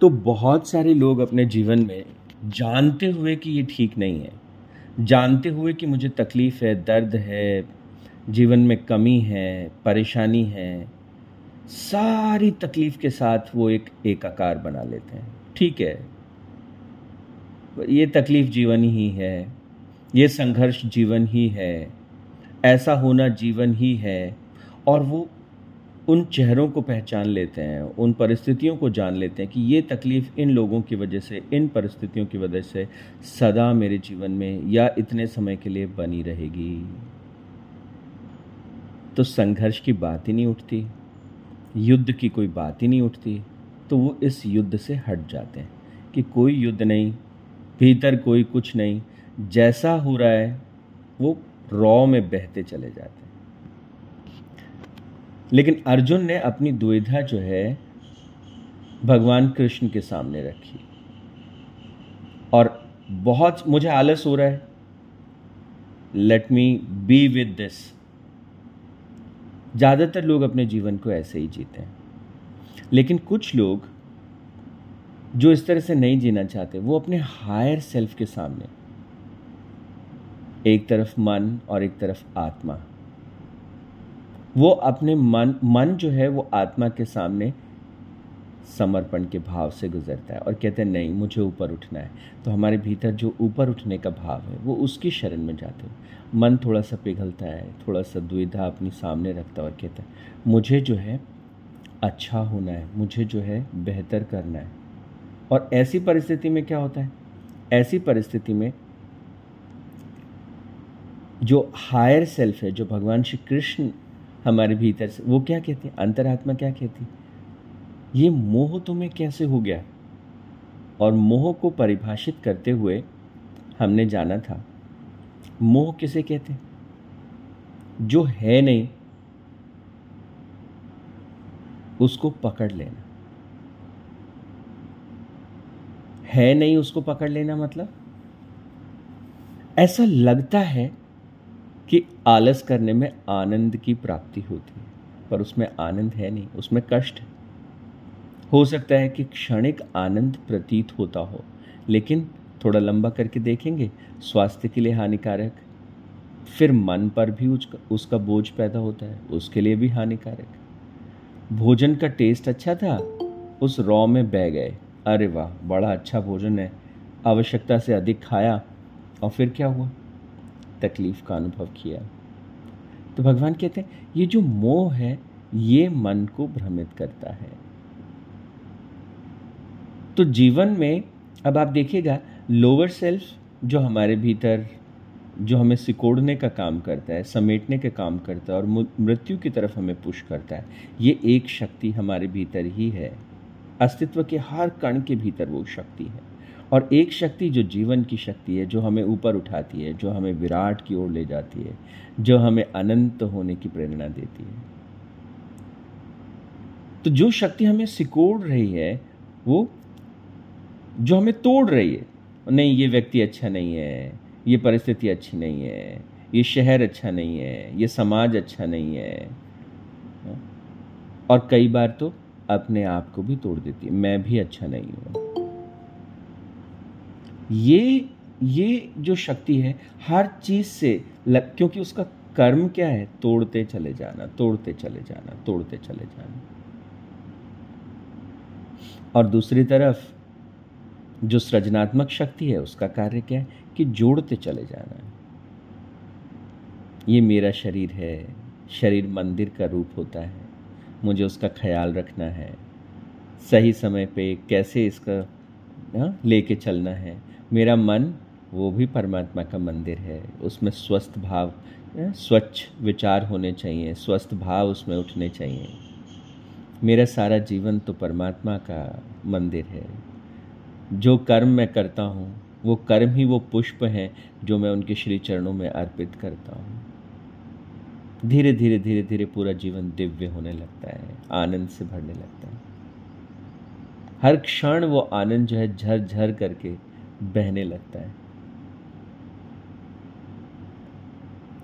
तो बहुत सारे लोग अपने जीवन में जानते हुए कि ये ठीक नहीं है, जानते हुए कि मुझे तकलीफ़ है, दर्द है, जीवन में कमी है, परेशानी है, सारी तकलीफ़ के साथ वो एक एकाकार बना लेते हैं। ठीक है, ये तकलीफ़ जीवन ही है, ये संघर्ष जीवन ही है, ऐसा होना जीवन ही है, और वो उन चेहरों को पहचान लेते हैं, उन परिस्थितियों को जान लेते हैं कि ये तकलीफ़ इन लोगों की वजह से, इन परिस्थितियों की वजह से सदा मेरे जीवन में या इतने समय के लिए बनी रहेगी। तो संघर्ष की बात ही नहीं उठती, युद्ध की कोई बात ही नहीं उठती तो वो इस युद्ध से हट जाते हैं कि कोई युद्ध नहीं, भीतर कोई कुछ नहीं, जैसा हो रहा है, वो रॉ में बहते चले जाते हैं। लेकिन अर्जुन ने अपनी दुविधा जो है, भगवान कृष्ण के सामने रखी। और बहुत, मुझे आलस हो रहा है। Let me be with this ज़्यादातर लोग अपने जीवन को ऐसे ही जीते हैं। लेकिन कुछ लोग, जो इस तरह से नहीं जीना चाहते, वो अपने हायर सेल्फ के सामने। एक तरफ़ मन और एक तरफ़ आत्मा। वो अपने मन मन जो है वो आत्मा के सामने समर्पण के भाव से गुजरता है और कहते हैं, नहीं, मुझे ऊपर उठना है। तो हमारे भीतर जो ऊपर उठने का भाव है, वो उसकी शरण में जाते हैं। मन थोड़ा सा पिघलता है थोड़ा सा दुविधा अपनी सामने रखता है और कहता है, मुझे जो है अच्छा होना है, मुझे जो है बेहतर करना है। और ऐसी परिस्थिति में क्या होता है? ऐसी परिस्थिति में जो हायर सेल्फ है, जो भगवान श्री कृष्ण हमारे भीतर से। वो क्या कहती है? अंतरात्मा क्या कहती ये मोह तुम्हें कैसे हो गया? और मोह को परिभाषित करते हुए हमने जाना था। मोह किसे कहते जो है नहीं, उसको पकड़ लेना। है नहीं, उसको पकड़ लेना मतलब? ऐसा लगता है कि आलस करने में आनंद की प्राप्ति होती है, पर उसमें आनंद है नहीं, उसमें कष्ट है। हो सकता है कि क्षणिक आनंद प्रतीत होता हो, लेकिन थोड़ा लंबा करके देखेंगे, स्वास्थ्य के लिए हानिकारक। फिर मन पर भी उसका बोझ पैदा होता है, उसके लिए भी हानिकारक। भोजन का टेस्ट अच्छा था, उस रॉ में बह गए। अरे वाह, बड़ा अच्छा भोजन है, आवश्यकता से अधिक खाया, और फिर क्या हुआ? तकलीफ़ का अनुभव किया। तो भगवान कहते हैं, ये जो मोह है, ये मन को भ्रमित करता है। तो जीवन में, अब आप देखिएगा लोअर सेल्फ जो हमारे भीतर, जो हमें सिकोड़ने का काम करता है, समेटने का काम करता है और मृत्यु की तरफ़ हमें पुश करता है, ये एक शक्ति हमारे भीतर ही है। अस्तित्व के हर कण के भीतर वो शक्ति है। और एक शक्ति जो जीवन की शक्ति है, जो हमें ऊपर उठाती है, जो हमें विराट की ओर ले जाती है, जो हमें अनंत होने की प्रेरणा देती है। तो जो शक्ति हमें सिकोड़ रही है, वो जो हमें तोड़ रही है, नहीं, ये व्यक्ति अच्छा नहीं है, ये परिस्थिति अच्छी नहीं है, ये शहर अच्छा नहीं है, ये समाज अच्छा नहीं है और कई बार तो अपने आप को भी तोड़ देती है। मैं भी अच्छा नहीं हूँ। ये ये जो शक्ति है हर चीज़ से लग, क्योंकि उसका कर्म क्या है? तोड़ते चले जाना तोड़ते चले जाना तोड़ते चले जाना। और दूसरी तरफ़ जो सृजनात्मक शक्ति है उसका कार्य क्या है? कि जोड़ते चले जाना। ये मेरा शरीर है शरीर मंदिर का रूप होता है मुझे उसका ख्याल रखना है सही समय पे कैसे इसका हाँ, लेके चलना है मेरा मन, वो भी परमात्मा का मंदिर है। उसमें स्वस्थ भाव स्वच्छ विचार होने चाहिए, स्वस्थ भाव उसमें उठने चाहिए। मेरा सारा जीवन तो परमात्मा का मंदिर है। जो कर्म मैं करता हूँ, वो कर्म ही वो पुष्प हैं, जो मैं उनके श्री चरणों में अर्पित करता हूँ। धीरे धीरे धीरे धीरे पूरा जीवन दिव्य होने लगता है, आनंद से भरने लगता है। हर क्षण वो आनंद जो है, झर झर करके बहने लगता है।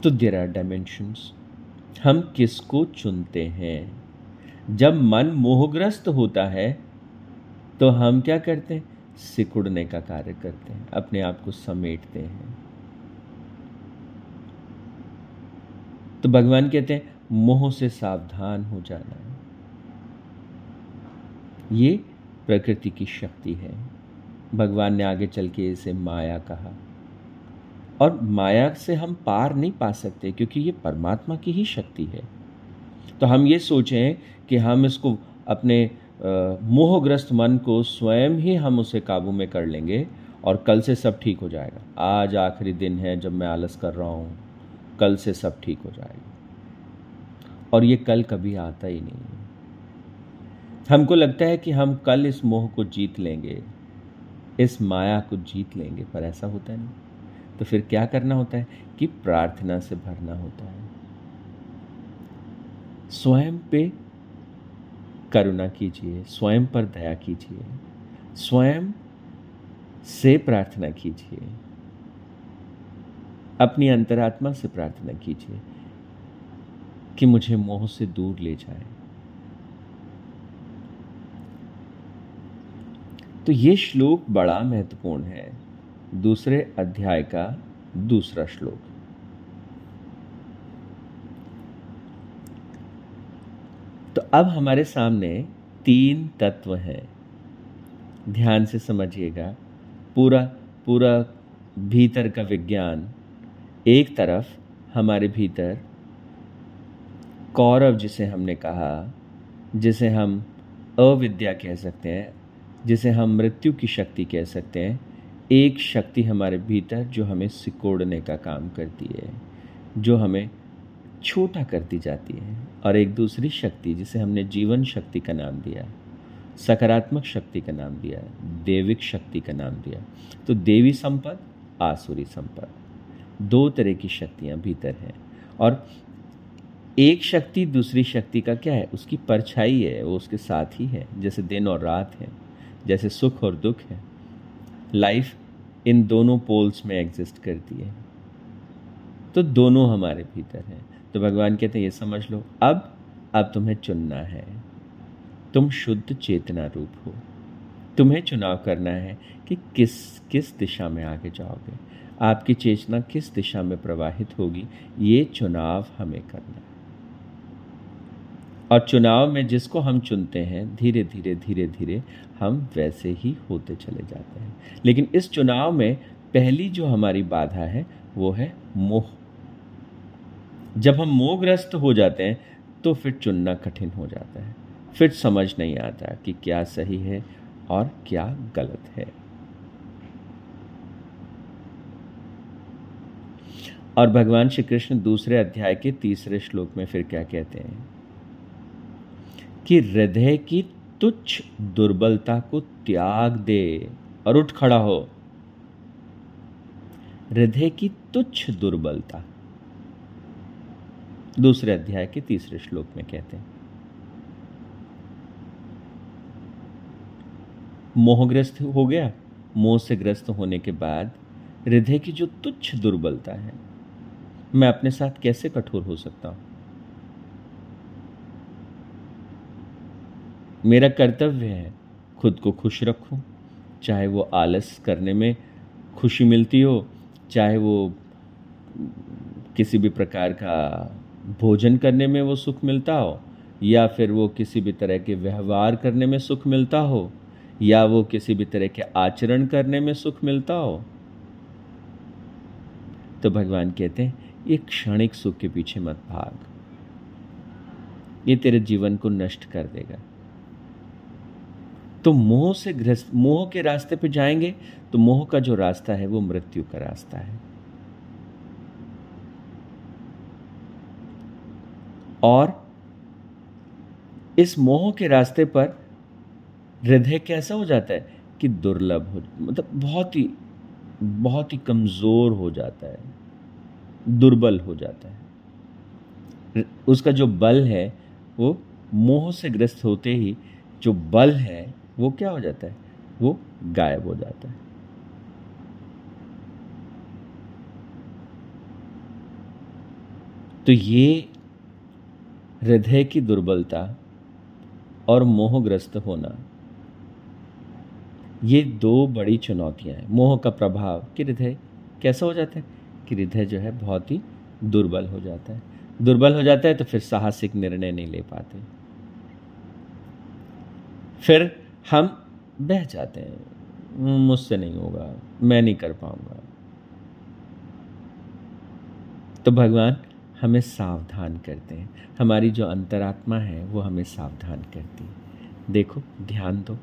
तो देर आर डायमेंशंस हम किसको चुनते हैं? जब मन मोहग्रस्त होता है तो हम क्या करते हैं? सिकुड़ने का कार्य करते हैं, अपने आप को समेटते हैं। तो भगवान कहते हैं, मोह से सावधान हो जाना। ये प्रकृति की शक्ति है। भगवान ने आगे चल के इसे माया कहा। और माया से हम पार नहीं पा सकते, क्योंकि ये परमात्मा की ही शक्ति है। तो हम ये सोचें कि हम इसको अपने मोहग्रस्त मन को स्वयं ही हम उसे काबू में कर लेंगे और कल से सब ठीक हो जाएगा। आज आखिरी दिन है जब मैं आलस कर रहा हूँ। कल से सब ठीक हो जाएगा। और ये कल कभी आता ही नहीं। हमको लगता है कि हम कल इस मोह को जीत लेंगे। इस माया को जीत लेंगे, पर ऐसा होता नहीं। तो फिर क्या करना होता है कि प्रार्थना से भरना होता है। स्वयं पे करुणा कीजिए, स्वयं पर दया कीजिए, स्वयं से प्रार्थना कीजिए, अपनी अंतरात्मा से प्रार्थना कीजिए कि मुझे मोह से दूर ले जाए। तो ये श्लोक बड़ा महत्वपूर्ण है। दूसरे अध्याय का दूसरा श्लोक। तो अब हमारे सामने तीन तत्व हैं। ध्यान से समझिएगा। पूरा पूरा भीतर का विज्ञान। एक तरफ़ हमारे भीतर कौरव जिसे हमने कहा, जिसे हम अविद्या कह सकते हैं जिसे हम मृत्यु की शक्ति कह सकते हैं, एक शक्ति हमारे भीतर जो हमें सिकोड़ने का काम करती है, जो हमें छोटा करती जाती है, और एक दूसरी शक्ति जिसे हमने जीवन शक्ति का नाम दिया, सकारात्मक शक्ति का नाम दिया, देविक शक्ति का नाम दिया। तो देवी संपद, आसुरी संपद, दो तरह की शक्तियाँ भीतर हैं। और एक शक्ति दूसरी शक्ति का क्या है? उसकी परछाई है, वो उसके साथ ही है, जैसे दिन और रात है। जैसे सुख और दुख है। लाइफ इन दोनों पोल्स में एग्जिस्ट करती है। तो दोनों हमारे भीतर हैं। तो भगवान कहते हैं, ये समझ लो, अब अब तुम्हें चुनना है। तुम शुद्ध चेतना रूप हो। तुम्हें चुनाव करना है कि किस किस दिशा में आगे जाओगे। आपकी चेतना किस दिशा में प्रवाहित होगी, ये चुनाव हमें करना है। और चुनाव में जिसको हम चुनते हैं, धीरे धीरे धीरे धीरे हम वैसे ही होते चले जाते हैं। लेकिन इस चुनाव में पहली जो हमारी बाधा है, वो है मोह। जब हम मोहग्रस्त हो जाते हैं तो फिर चुनना कठिन हो जाता है। फिर समझ नहीं आता कि क्या सही है और क्या गलत है। और भगवान श्री कृष्ण दूसरे अध्याय के तीसरे श्लोक में फिर क्या कहते हैं? कि हृदय की तुच्छ दुर्बलता को त्याग दे और उठ खड़ा हो। हृदय की तुच्छ दुर्बलता। दूसरे अध्याय के तीसरे श्लोक में कहते हैं। मोहग्रस्त हो गया। मोह से ग्रस्त होने के बाद हृदय की जो तुच्छ दुर्बलता है, मैं अपने साथ कैसे कठोर हो सकता हूँ? मेरा कर्तव्य है खुद को खुश रखूँ। चाहे वो आलस करने में खुशी मिलती हो, चाहे वो किसी भी प्रकार का भोजन करने में वो सुख मिलता हो, या फिर वो किसी भी तरह के व्यवहार करने में सुख मिलता हो, या वो किसी भी तरह के आचरण करने में सुख मिलता हो। तो भगवान कहते हैं, ये क्षणिक सुख के पीछे मत भाग। ये तेरे जीवन को नष्ट कर देगा। तो मोह से ग्रस्त, मोह के रास्ते पे जाएँगे तो मोह का जो रास्ता है, वो मृत्यु का रास्ता है। और इस मोह के रास्ते पर हृदय कैसा हो जाता है कि दुर्लभ हो मतलब बहुत ही बहुत ही कमज़ोर हो जाता है, दुर्बल हो जाता है। उसका जो बल है, वो मोह से ग्रस्त होते ही जो बल है वो क्या हो जाता है? वो गायब हो जाता है। तो ये हृदय की दुर्बलता और मोहग्रस्त होना, ये दो बड़ी चुनौतियाँ हैं। मोह का प्रभाव कि हृदय कैसा हो जाता है? कि हृदय जो है बहुत ही दुर्बल हो जाता है। दुर्बल हो जाता है तो फिर साहसिक निर्णय नहीं ले पाते। फिर हम बह जाते हैं। मुझसे नहीं होगा, मैं नहीं कर पाऊँगा। तो भगवान हमें सावधान करते हैं। हमारी जो अंतरात्मा है, वो हमें सावधान करती है। देखो, ध्यान दो।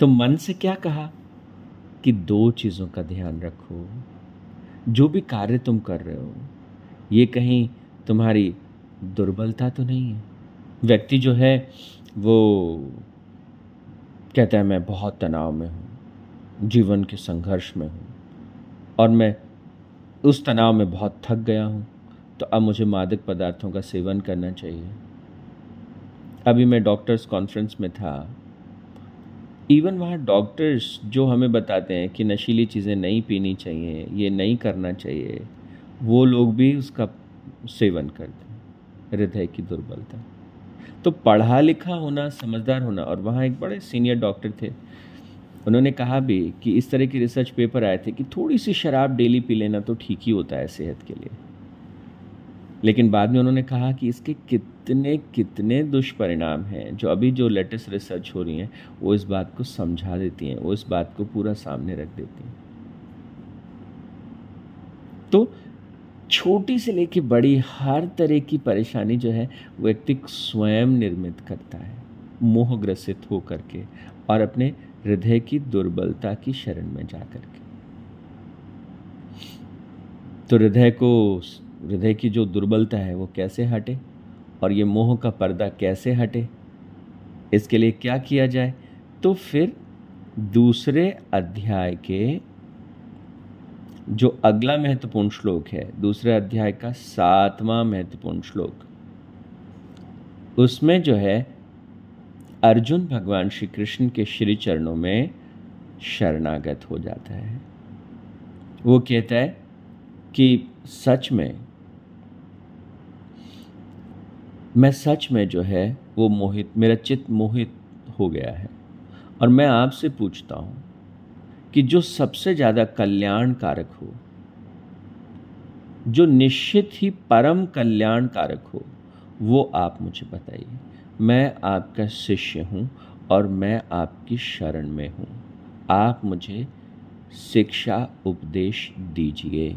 तो मन से क्या कहा? कि दो चीज़ों का ध्यान रखो। जो भी कार्य तुम कर रहे हो, ये कहीं तुम्हारी दुर्बलता तो नहीं है। व्यक्ति जो है वो कहता है, मैं बहुत तनाव में हूँ, जीवन के संघर्ष में हूँ, और मैं उस तनाव में बहुत थक गया हूँ तो अब मुझे मादक पदार्थों का सेवन करना चाहिए। अभी मैं डॉक्टर्स कॉन्फ्रेंस में था। इवन वहाँ डॉक्टर्स जो हमें बताते हैं कि नशीली चीज़ें नहीं पीनी चाहिए, ये नहीं करना चाहिए, वो लोग भी उसका सेवन करते हैं, हृदय की दुर्बलता। तो पढ़ा लिखा होना, समझदार होना, और वहाँ एक बड़े सीनियर डॉक्टर थे। उन्होंने कहा भी कि इस तरह की रिसर्च पेपर आए थे कि थोड़ी सी शराब डेली पी लेना तो ठीक ही होता है सेहत के लिए। लेकिन बाद में उन्होंने कहा कि इसके कितने कितने दुष्परिणाम हैं, जो अभी जो लेटेस्ट रिसर्च हो रही हैं, वो इस बात को समझा देती हैं, वो इस बात को पूरा सामने रख देती हैं। तो छोटी से लेके बड़ी हर तरह की परेशानी जो है, व्यक्ति स्वयं निर्मित करता है, मोहग्रसित हो करके और अपने हृदय की दुर्बलता की शरण में जा करके तो हृदय को, हृदय की जो दुर्बलता है वो कैसे हटे और ये मोह का पर्दा कैसे हटे? इसके लिए क्या किया जाए? तो फिर दूसरे अध्याय के जो अगला महत्वपूर्ण श्लोक है, दूसरे अध्याय का सातवां महत्वपूर्ण श्लोक। उसमें जो है, अर्जुन भगवान श्री कृष्ण के श्री चरणों में शरणागत हो जाता है। वो कहता है कि सच में, मैं सच में जो है, वो मोहित, मेरा चित्त मोहित हो गया है। और मैं आपसे पूछता हूँ कि जो सबसे ज़्यादा कल्याण कारक हो, जो निश्चित ही परम कल्याण कारक हो, वो आप मुझे बताइए। मैं आपका शिष्य हूँ और मैं आपकी शरण में हूँ। आप मुझे शिक्षा उपदेश दीजिए।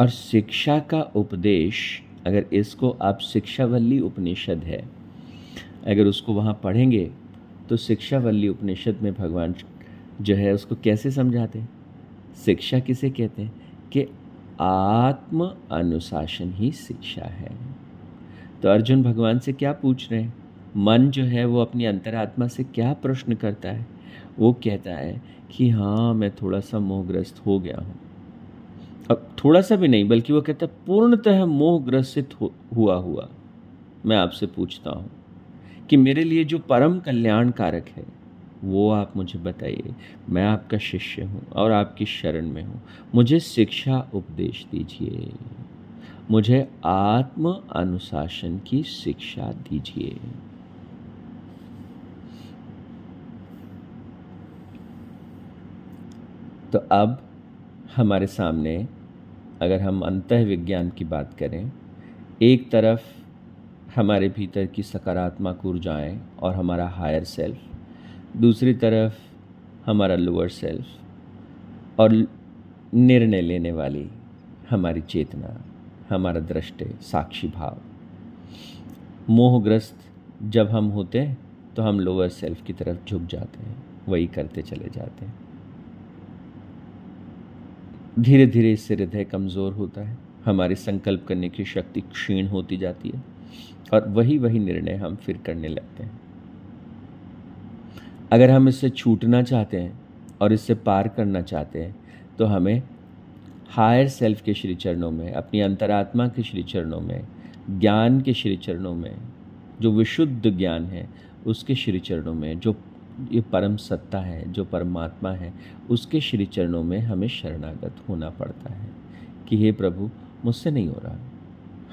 और शिक्षा का उपदेश, अगर इसको आप शिक्षावल्ली उपनिषद है, अगर उसको वहाँ पढ़ेंगे तो शिक्षावल्ली उपनिषद में भगवान जो है उसको कैसे समझाते हैं? शिक्षा किसे कहते हैं? कि आत्म अनुशासन ही शिक्षा है। तो अर्जुन भगवान से क्या पूछ रहे हैं? मन जो है वो अपनी अंतरात्मा से क्या प्रश्न करता है? वो कहता है कि हाँ मैं थोड़ा सा मोहग्रस्त हो गया हूँ। अब थोड़ा सा भी नहीं, बल्कि वो कहता है, पूर्णतः मोहग्रसित हुआ हुआ। मैं आपसे पूछता हूँ। कि मेरे लिए जो परम कल्याण कारक है, वो आप मुझे बताइए। मैं आपका शिष्य हूँ और आपकी शरण में हूँ। मुझे शिक्षा उपदेश दीजिए। मुझे आत्म अनुशासन की शिक्षा दीजिए। तो अब हमारे सामने अगर हम अंत विज्ञान की बात करें, एक तरफ़ हमारे भीतर की सकारात्मक ऊर्जाएँ और हमारा हायर सेल्फ दूसरी तरफ़ हमारा लोअर सेल्फ और निर्णय लेने वाली हमारी चेतना, हमारा दृष्टि, साक्षी भाव। मोहग्रस्त जब हम होते हैं तो हम लोअर सेल्फ की तरफ़ झुक जाते हैं, वही करते चले जाते हैं। धीरे धीरे इससे हृदय कमज़ोर होता है, हमारी संकल्प करने की शक्ति क्षीण होती जाती है। और वही वही निर्णय हम फिर करने लगते हैं। अगर हम इससे छूटना चाहते हैं और इससे पार करना चाहते हैं तो हमें हायर सेल्फ के श्री चरणों में, अपनी अंतरात्मा के श्री चरणों में, ज्ञान के श्री चरणों में, जो विशुद्ध ज्ञान है, उसके श्री चरणों में, जो ये परम सत्ता है, जो परमात्मा है, उसके श्री चरणों में हमें शरणागत होना पड़ता है कि हे प्रभु, मुझसे नहीं हो रहा।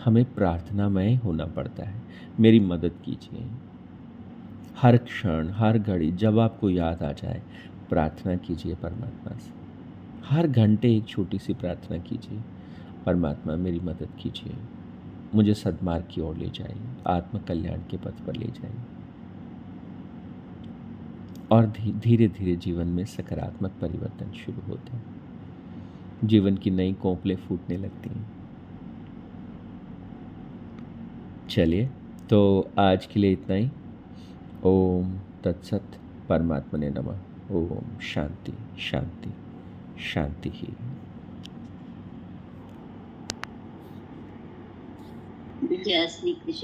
हमें प्रार्थनामय होना पड़ता है। मेरी मदद कीजिए। हर क्षण, हर घड़ी, जब आपको याद आ जाए, प्रार्थना कीजिए परमात्मा से। हर घंटे एक छोटी सी प्रार्थना कीजिए। परमात्मा, मेरी मदद कीजिए। मुझे सदमार्ग की ओर ले जाइए। आत्म कल्याण के पथ पर ले जाइए। और धीरे धीरे जीवन में सकारात्मक परिवर्तन शुरू होते हैं। जीवन की नई कोपले फूटने लगती हैं। चलिए तो आज के लिए इतना ही। ओम तत्सत परमात्मा ने नमः। ओम शांति शांति शांति ही। जय श्री कृष्ण।